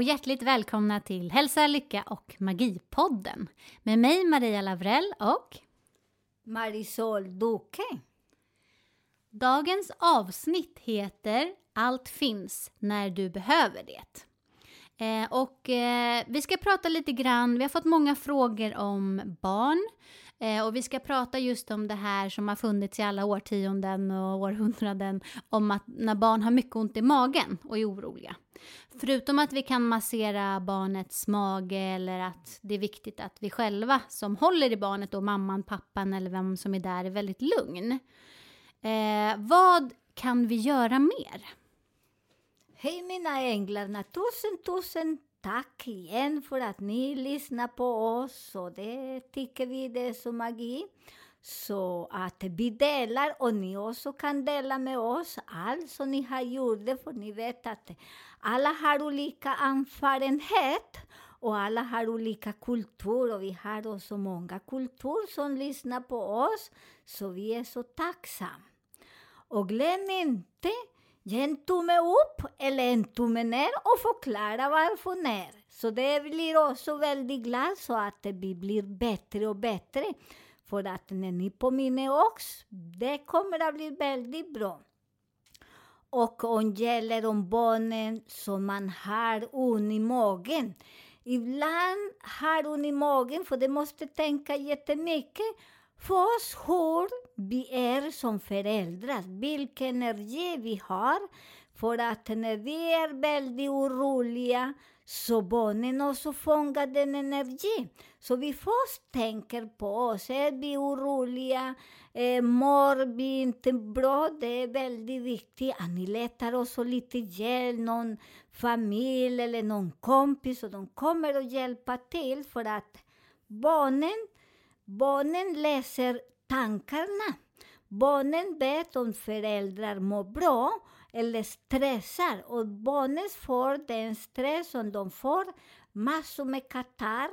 Och hjärtligt välkomna till Hälsa, Lycka och Magipodden med mig Maria Lavrell och Marisol Duque. dagens avsnitt heter Allt finns när du behöver det. Eh, och eh, vi ska prata lite grann, vi har fått många frågor om barn eh, och vi ska prata just om det här som har funnits i alla årtionden och århundraden om att när barn har mycket ont i magen och är oroliga. Förutom att vi kan massera barnets mage eller att det är viktigt att vi själva som håller i barnet, då mamman, pappan eller vem som är där, är väldigt lugn. Eh, vad kan vi göra mer? Hej mina änglarna, tusen tusen tack igen för att ni lyssnar på oss och det tycker vi det är så magi. Så att vi delar och ni också kan dela med oss allt som ni har gjort, det, för ni vet att alla har olika erfarenhet och alla har olika kultur och vi har också många kulturer som lyssnar på oss, så vi är så tacksamma. Och glöm inte, ge en tumme upp eller en tumme ner och förklara varför ner. Så det blir också väldigt glad så att vi blir bättre och bättre. För att när ni påminner oss, det kommer att bli väldigt bra. Och om gäller om barnen som man har ont i magen. Ibland har ont i magen, för det måste tänka jättemycket för oss hur vi är som föräldrar, vilken energi vi har. För att när vi är väldigt oroliga så barnen också fångar den energin. Så vi först tänker på oss. Är vi oroliga? Eh, mår vi inte bra? Det är väldigt viktigt att ni letar också lite hjälp, någon familj eller någon kompis, och de kommer att hjälpa till för att barnen Barnen läser tankarna. Barnen vet om föräldrar mår bra eller stressar och barnen får den stress som de får, massor med katarr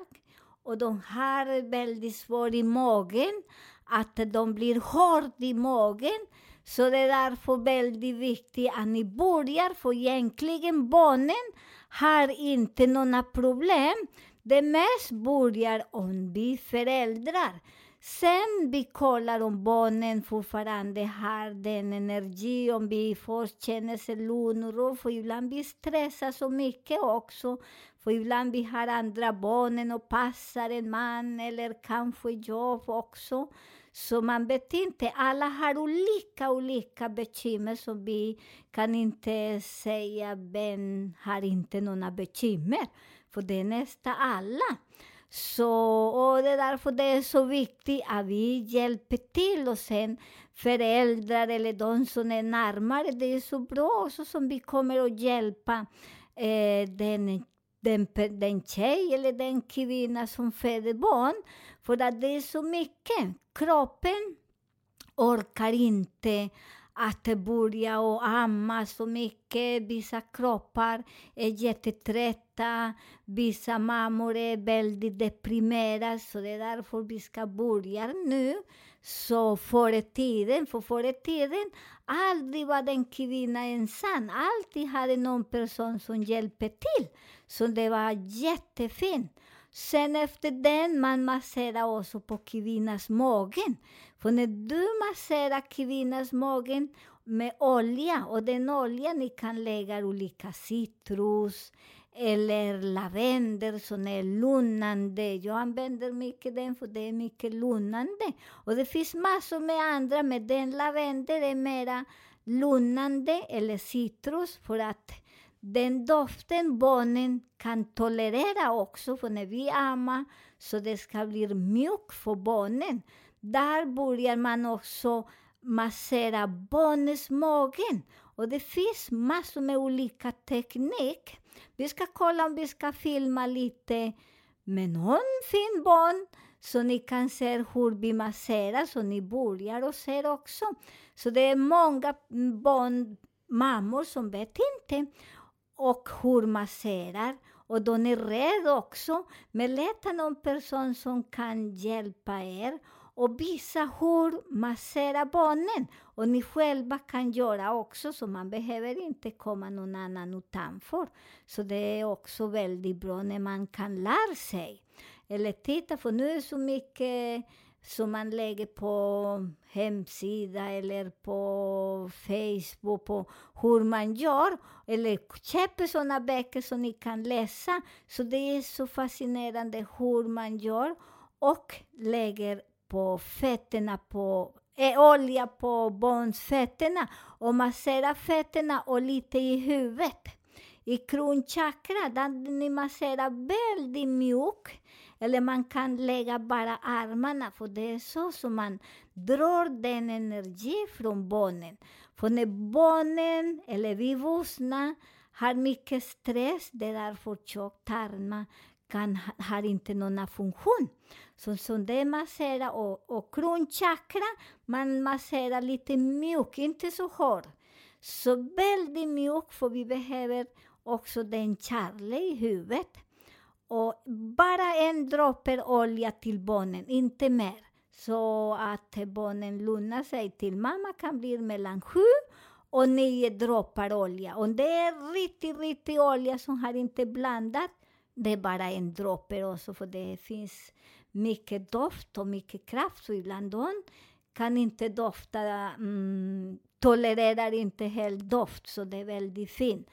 och de har väldigt svårt i magen, att de blir hårda i magen. Så det är därför väldigt viktigt att ni börjar, för egentligen barnen har inte några problem. Det mest börjar om vi föräldrar. Sen vi kollar om barnen fortfarande har den energi, om vi först känner sig lugn och ro, för ibland vi stressar så mycket också. För ibland vi har andra barnen och passar en man eller kanske jobb också. Så man vet inte, alla har olika, olika bekymmer, så vi kan inte säga vem har inte några bekymmer för det är nästan alla. Så, och det är därför det är så viktigt att vi hjälper till och sen föräldrar eller de som är närmare, det är så bra också som vi kommer att hjälpa eh, den, den, den tjej eller den kvinna som föder barn. För att det är så mycket. Kroppen orkar inte att börja och amma så mycket. Vissa kroppar är jättetrötta, vissa mammor är väldigt deprimerade, så det är därför vi ska börja nu. Så före tiden, för före tiden, aldrig var den kvinna ensam. Alltid hade någon person som hjälpte till. Så det var jättefint. Sen efter den, man masserar också på kvinnans magen. För när du masserar kvinnans magen med olja, och den oljan ni kan lägga olika citrus eller lavendel som är lugnande. Jag använder mycket den för det är mycket lugnande. Och det finns massor med andra, men den lavendel är mera lugnande, eller citrus, för att den doften barnen kan tolerera också, för när vi ammar så det ska bli mjukt för barnen. Där börjar man också massera barnens magen. Och det finns massor med olika teknik. Vi ska kolla om vi ska filma lite med någon fin barn så ni kan se hur vi masserar, så ni börjar och ser också. Så det är många barn, mammor som vet inte och hur masserar. Och de är rädda också. Men leta någon person som kan hjälpa er och visa hur massera barnen. Och ni själva kan göra också, så man behöver inte komma någon annan utanför. Så det är också väldigt bra när man kan lära sig. Eller titta, för nu är det så mycket som man lägger på hemsida eller på Facebook, på hur man gör. Eller köper sådana böcker som ni kan läsa. Så det är så fascinerande hur man gör och lägger på fötterna på eh, olja på barnsfötterna och masserar fötterna och lite i huvudet. I kronchakra, där ni masserar väldigt mjukt. Eller man kan lägga bara armarna, för det är så som man drar den energi från barnen. För när barnen, eller vi vuxna, har mycket stress, det är därför tjocktarmar kan, har inte någon funktion. Så, så det masserar och, och kronchakra, man masserar lite mjukt, inte så hårt. Så väldigt mjukt, för vi behöver också den kärlek i huvudet. Och bara en droppe olja till barnen, inte mer. Så att barnen lugnar sig till mamma kan bli mellan sju och nio droppar olja. Om det är riktig, riktig olja som har inte blandat. Det är bara en droppe också, för det finns mycket doft och mycket kraft. Så ibland de kan inte dofta, mm, tolererar inte helt doft, så det är väldigt fint.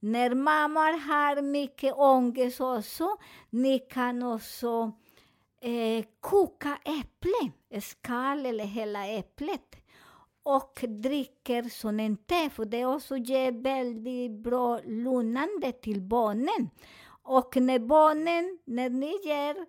När mammor har mycket ångest också, ni kan också eh, koka äpple, skal eller hela äpplet och dricker som en te, för det också ger väldigt bra lugnande till barnen. Och när barnen, när ni ger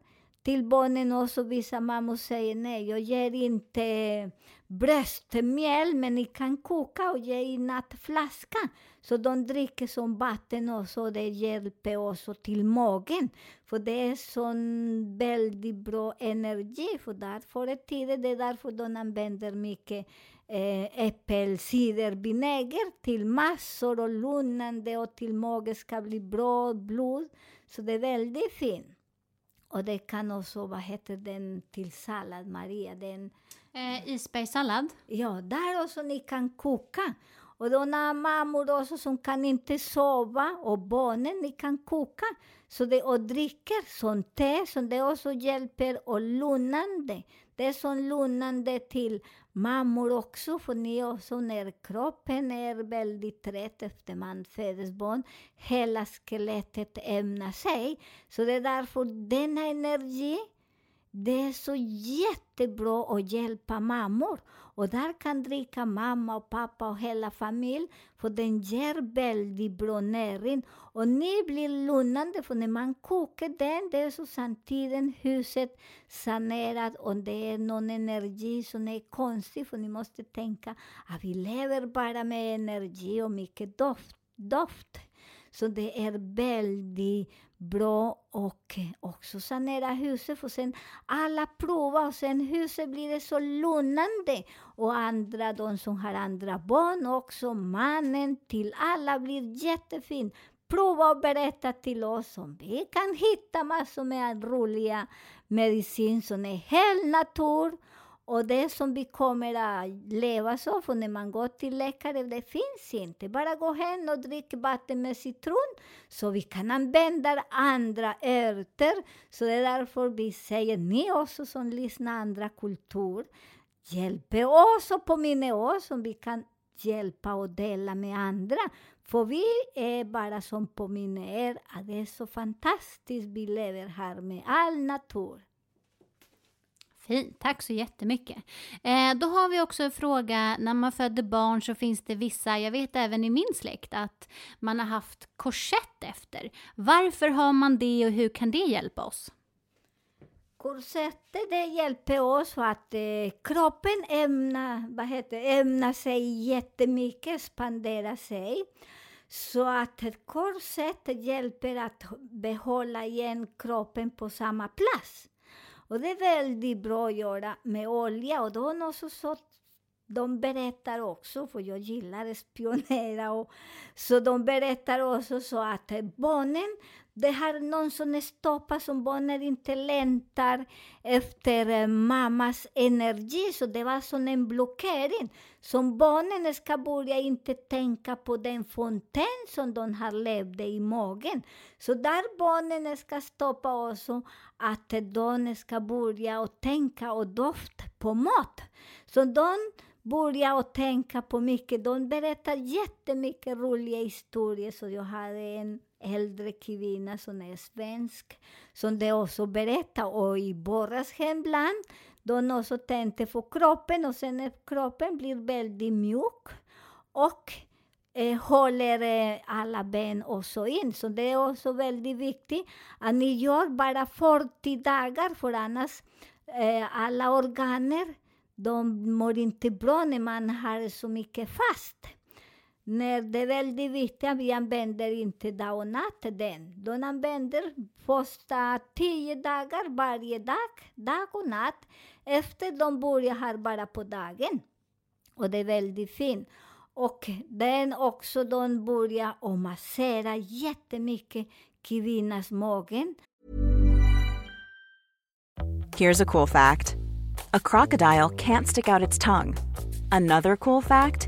till barnen också, vissa mammor säger nej, jag ger inte bröstmjöl men ni kan koka och ge i nattflaska. Så de dricker som vatten också, det hjälper också till magen. För det är sån väldigt bra energi, för där förr i tiden, det är därför de använder mycket eh, äppelcidervinäger till massor och lugnande och till magen ska bli bra blod. Så det är väldigt fint. Och det kan också, vad heter den till sallad, Maria? Den, Eh, isbergssallad. ja, där också ni kan koka. Och då när mammor också som kan inte sova och barnen, ni kan koka. Så det, och dricker som te, som det också hjälper och lugnande. Det är som lugnande till mammor också, för ni också när kroppen är väldigt trött efter man föds barn, hela skelettet ämnar sig. Så det är därför denna energi, det är så jättebra att hjälpa mammor. Och där kan dricka mamma och pappa och hela familjen. för den ger väldigt bra näring. Och ni blir lugnande, för när man kokar den, det är så samtidigt huset sanerat och det är någon energi som är konstig, för ni måste tänka att vi lever bara med energi och mycket doft. doft. Så det är väldigt bra och eh, också sanera huset. För sen alla provar och sen huset blir det så lugnande. Och andra, de som har andra barn också, mannen till alla blir jättefint. Prova och berätta till oss om vi kan hitta massor med roliga medicin som är helt natur. Och det som vi kommer att leva så, för när man går till läkare, det finns inte. Bara gå hem och drick vatten med citron, så vi kan använda andra örter. Så det är därför vi säger, ni också som lyssnar andra kultur, hjälp oss och påminna oss om vi kan hjälpa och dela med andra. För vi är bara som påminner er att det är så fantastiskt vi lever här med all natur. Fint, tack så jättemycket. Eh, då har vi också en fråga, när man föder barn så finns det vissa, jag vet även i min släkt, att man har haft korsett efter. Varför har man det och hur kan det hjälpa oss? Korsetter det hjälper oss för att eh, kroppen ämnar, vad heter, ämnar sig jättemycket, expandera sig. Så att ett korsett hjälper att behålla igen kroppen på samma plats. Och det är väldigt bra att göra med olja. Och då har så, så de berättar också, för jag gillar att spionera, och, så de berättar också så att barnen, det här någon som stoppar som barnen inte längtar efter eh, mammas energi, så det var som en blockering. Som barnen ska börja inte tänka på den fontän som de har levt i magen. Så där barnen ska stoppa också att de ska börja och tänka och dofta på mat. Så de börja och tänka på mycket. De berättar jättemycket roliga historier. Så jag hade en äldre kvinna som är svensk, som det också berättar. Och i våras hemland, de också tänkte på kroppen och sen när kroppen blir väldigt mjuk och eh, håller eh, alla ben också in. Så det är också väldigt viktigt att ni gör bara 40 dagar, för annars eh, alla organer de mår inte bra när man har så mycket fast. När det är väldigt viktigt att vi använder inte dag och natt den. De använder första tio dagar varje dag, dag och natt. Efter de börjar här bara på dagen. Och det är väldigt fint. Och den också, de börjar och massera jättemycket kvinnans magen. Here's a cool fact a crocodile can't stick out its tongue. Another cool fact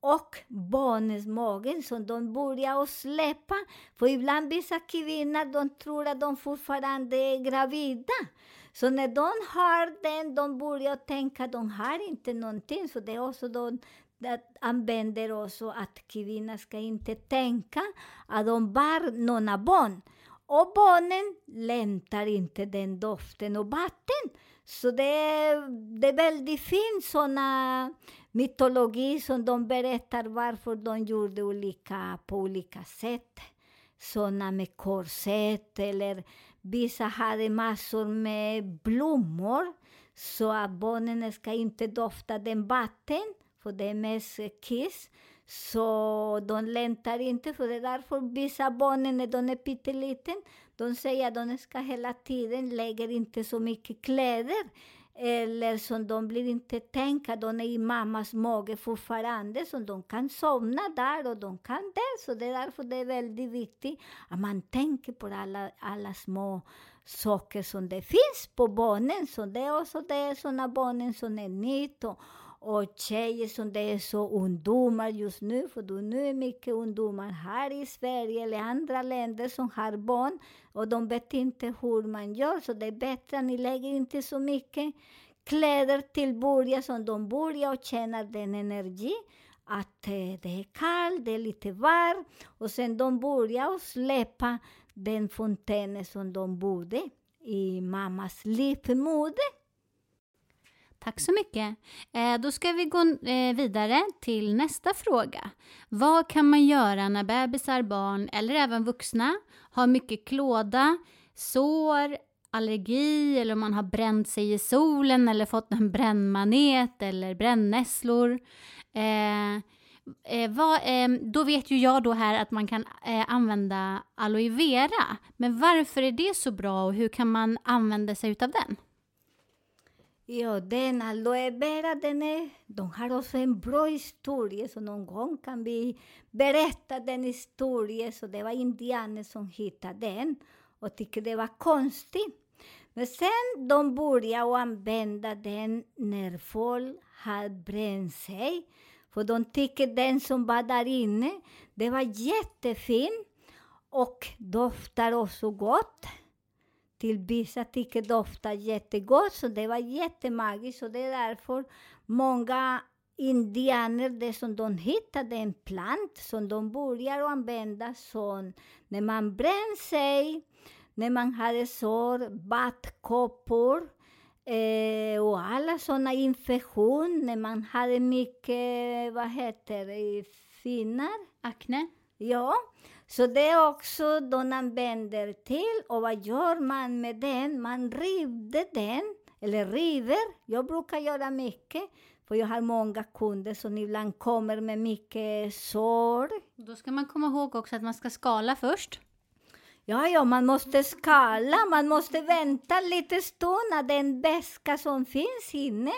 Och barnens magen som de börjar att släppa. För ibland vissa kvinnor de tror att de fortfarande är gravida. Så när de har den, de börjar tänka att de har inte någonting. Så det är också de använder också att kvinnor ska inte tänka att de bär några barn. Och barnen lämnar inte den doften och vatten. Så det är, det är väldigt fint såna mytologi som de berättar varför de gjorde olika på olika sätt. Såna med korsett eller vissa hade massor med blommor så att barnen ska inte dofta den vatten, för det är mest kiss. Så de längtar inte, för det är därför vissa barnen när de är pytteliten, de säger att de ska hela tiden lägger inte så mycket kläder. Eller som de blir inte tänka, de är i mammas mage fortfarande, så de kan somna där och de kan det. Så det är därför det är väldigt viktigt att man tänker på alla, alla små saker som det finns på barnen. Så det är också det sådana barnen som är nytt och, och tjejer som det är så ungdomar just nu, för då nu är mycket ungdomar här i Sverige eller andra länder som har barn och de vet inte hur man gör, så det är bättre att ni lägger inte så mycket kläder till början som de börjar och känner den energi att det är kallt, det är lite varmt och sen de börjar och släppa den fontänen som de bodde i mammas livmoder. Tack så mycket. Eh, då ska vi gå eh, vidare till nästa fråga. Vad kan man göra när bebisar, barn eller även vuxna har mycket klåda, sår, allergi eller om man har bränt sig i solen eller fått en brännmanet eller brännässlor. Eh, eh, vad, eh, då vet ju jag då här att man kan eh, använda aloe vera. Men varför är det så bra och hur kan man använda sig utav den? Ja, den aloe vera, den är, de har också en bra historia, så någon gång kan vi berätta den historien. Så det var indianer som hittade den och tyckte det var konstigt. Men sen de började använda den när folk hade bränt sig. För de tyckte den som var där inne, det var jättefin och doftar också gott till vissa tycker doftar jättegott, så det var jättemagiskt. Och det är därför många indianer, det som de hittade en plant som de börjar använda som när man bränner sig, när man hade sår, vattkoppor eh, och alla sådana infektioner, när man hade mycket, vad heter det, finnar. Akne? Ja, så det är också de använder till. Och vad gör man med den? Man rivde den, eller river. Jag brukar göra mycket, för jag har många kunder som ibland kommer med mycket sår. Då ska man komma ihåg också att man ska skala först. Ja, ja, man måste skala, man måste vänta lite stund när den väska som finns inne,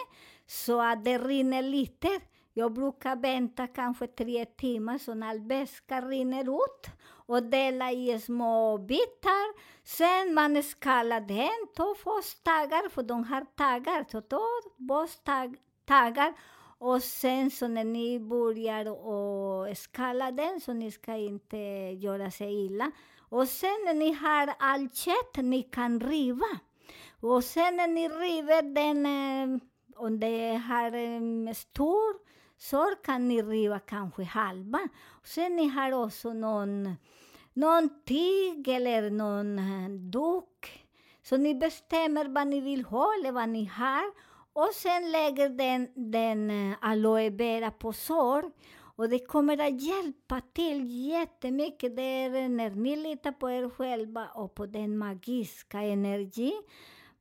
så att det rinner lite. Jag brukar vänta kanske tre timmar så när väskan rinner ut och dela i små bitar. Sen man skalar den, ta först taggar, för de har taggar, så ta först tag, taggar och sen så när ni börjar och skala den, så ni ska inte göra sig illa. Och sen när ni har allt kött, ni kan riva. Och sen när ni river den, eh, om det har en eh, stor sår kan ni riva kanske halva. Sen ni har också någon, någon tyg eller någon eh, duk. Så ni bestämmer vad ni vill ha eller vad ni har. Och sen lägger den, den eh, aloe vera på sår. Och det kommer att hjälpa till jättemycket. Det är när ni litar på er själva och på den magiska energin.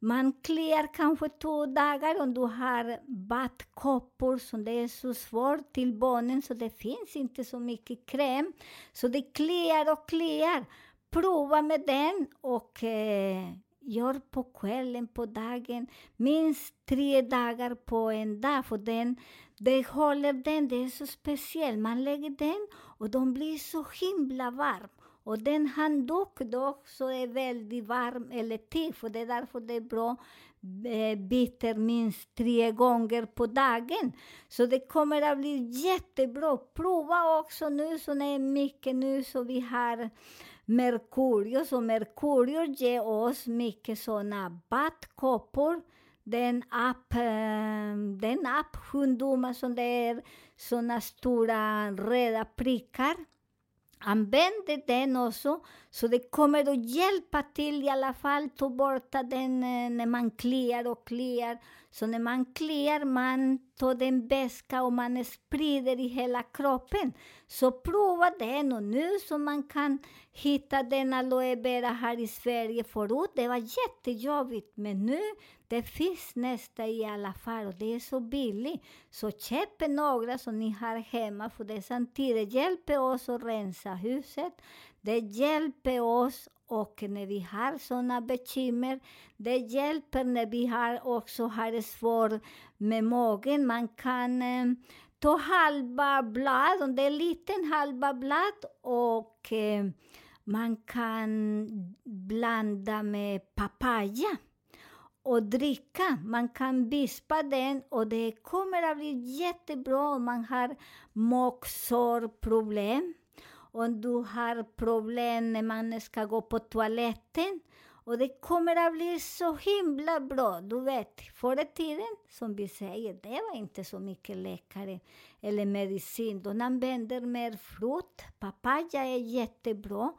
Man kliar kanske två dagar om du har vattkoppor som det är så svårt till barnen så det finns inte så mycket kräm. Så det kliar och kliar. Prova med den och eh, gör på kvällen, på dagen, minst tre dagar på en dag. För den, det håller den, det är så speciellt. Man lägger den och de blir så himla varm. Och den handduk dock så är väldigt varm eller tyg, för det är därför det är bra eh, byter minst tre gånger på dagen. Så det kommer att bli jättebra. Prova också nu, så det är mycket nu så vi har Merkurius, och Merkurius ger oss mycket sådana badkoppor. Den app, eh, den app sjukdomar som det är sådana stora röda prickar. Använd den också, så det kommer att hjälpa till i alla fall, ta bort den eh, när man kliar och kliar. Så när man kliar, man tar den beska och man sprider i hela kroppen. Så prova den och nu så man kan hitta den aloe vera här i Sverige. Förut det var jättejobbigt, men nu det finns nästa i alla fall och det är så billigt. Så köp några som ni har hemma, för det samtidigt hjälper oss att rensa huset. Det hjälper oss och när vi har sådana bekymmer, det hjälper när vi har också har svårt med magen. Man kan eh, ta halva blad, om det är liten halva blad, och eh, man kan blanda med papaya och dricka. Man kan vispa den och det kommer att bli jättebra om man har magsårproblem. Om du har problem när man ska gå på toaletten. Och det kommer att bli så himla bra. Du vet, förr i tiden, som vi säger, det var inte så mycket läkare eller medicin. De använder mer frukt. Papaya är jättebra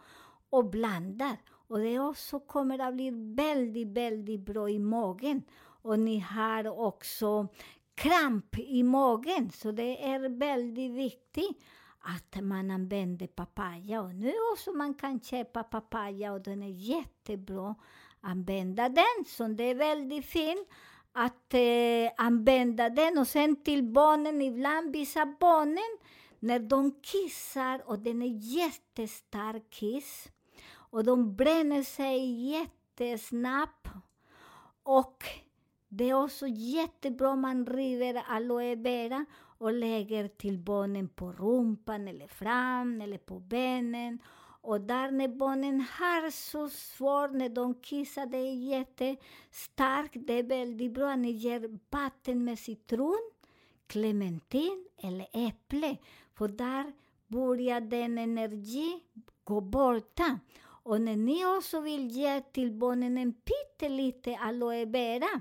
och blandar. Och det också kommer att bli väldigt, väldigt bra i magen. Och ni har också kramp i magen, så det är väldigt viktigt att man använder papaya. Och nu också man kan köpa papaya och den är jättebra använda den. Så det är väldigt fint att eh, använda den. Och sen till barnen, ibland vissa barnen, när de kissar och den är jättestark kiss och de bränner sig jättesnabbt. Och det är också jättebra om man river aloe vera och lägger till barnen på rumpan eller fram eller på benen. Och där när barnen har så svårt när de kissar, det är jättestarkt. Det är väldigt bra att ni ger vatten med citron, clementin eller äpple. För där börjar den energi gå borta. Och när ni också vill ge till barnen en pyttelite aloe vera,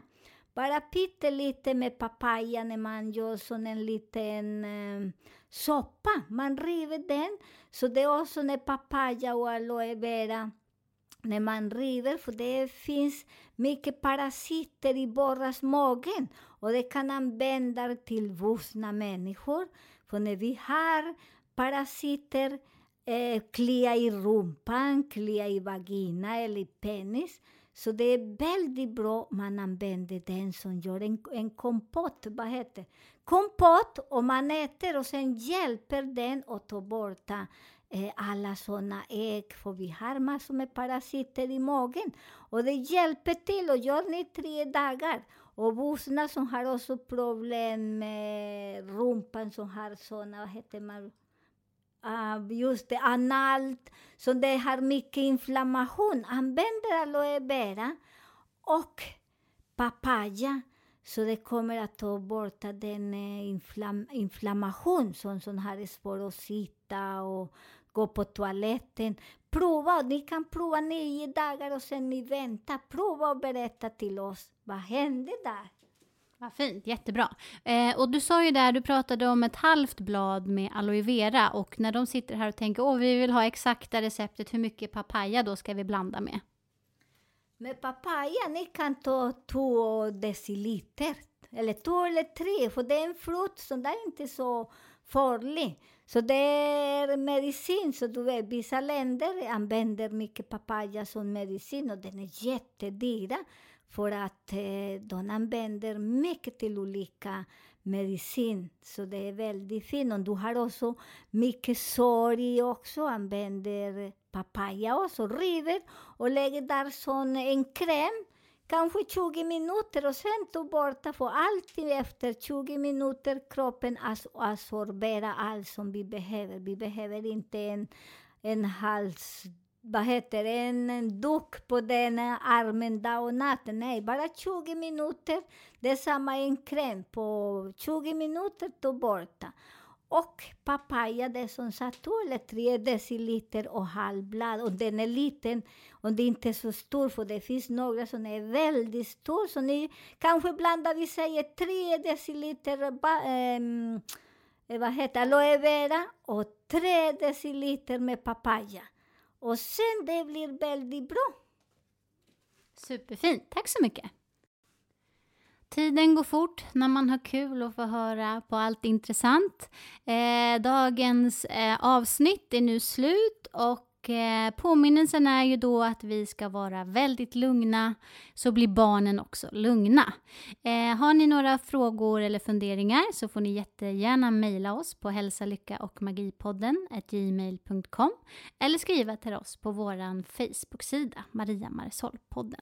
bara pyttelite med papaya när man gör som en liten eh, soppa. Man river den. Så det är också när papaya och aloe vera när man river, för det finns mycket parasiter i borrasmagen och det kan användas till vuxna människor. För när vi har parasiter, eh, klia i rumpan, klia i vagina eller i penis, så det är väldigt bra man använder den som gör en, en kompott, vad heter Kompott och man äter och sen hjälper den att ta bort eh, alla sådana ägg, för vi har massor med parasiter i magen. Och det hjälper till och gör ni tre dagar. Och vuxna som har också problem med rumpan, som har sådana, vad heter man? Uh, just det, analt, så det har mycket inflammation. Använder aloe vera och papaya så det kommer att ta bort den eh, inflam inflammation som, som har svårt att sitta och gå på toaletten. Prova, ni kan prova nio dagar och sen ni väntar. Prova och berätta till oss, vad hände där? Vad fint, jättebra. Eh, och du sa ju där, du pratade om ett halvt blad med aloe vera och när de sitter här och tänker åh vi vill ha exakta receptet, hur mycket papaya då ska vi blanda med? Med papaya ni kan ta två deciliter, eller två eller tre, för det är en frukt som är inte så farlig. Så det är medicin, så du vet, vissa länder använder mycket papaya som medicin och den är jättedyra för att eh, de använder mycket till olika medicin. Så det är väldigt fint. Och du har också mycket sorg också, använder papaya också, river och lägger där som en kräm. Kanske 20 minuter och sen du borta för alltid efter 20 minuter kroppen absorberar allt som vi behöver. Vi behöver inte en, en hals vad heter det, en, duk på den armen dag och natt. Nej, bara 20 minuter. Det är samma en kräm. På 20 minuter, då borta. Och papaya, det är som sagt 2 eller 3 deciliter och halvblad. Och den är liten och det är inte så stor, för det finns några som är väldigt stor. Så ni kanske blandar, vi säger 3 deciliter ba, eh, vad heter aloe vera och 3 deciliter med papaya. Och sen det blir väldigt bra. Superfint, tack så mycket. Tiden går fort när man har kul och får höra på allt intressant. Eh, dagens eh, avsnitt är nu slut och eh, påminnelsen är ju då att vi ska vara väldigt lugna, så blir barnen också lugna. Eh, har ni några frågor eller funderingar så får ni jättegärna mejla oss på hälsa, lycka och magipodden gmail.com eller skriva till oss på vår Facebook-sida Maria Marisol-podden.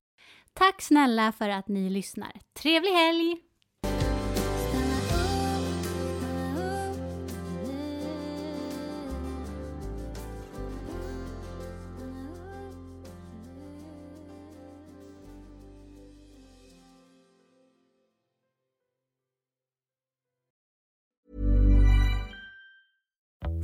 Tack snälla för att ni lyssnar. Trevlig helg!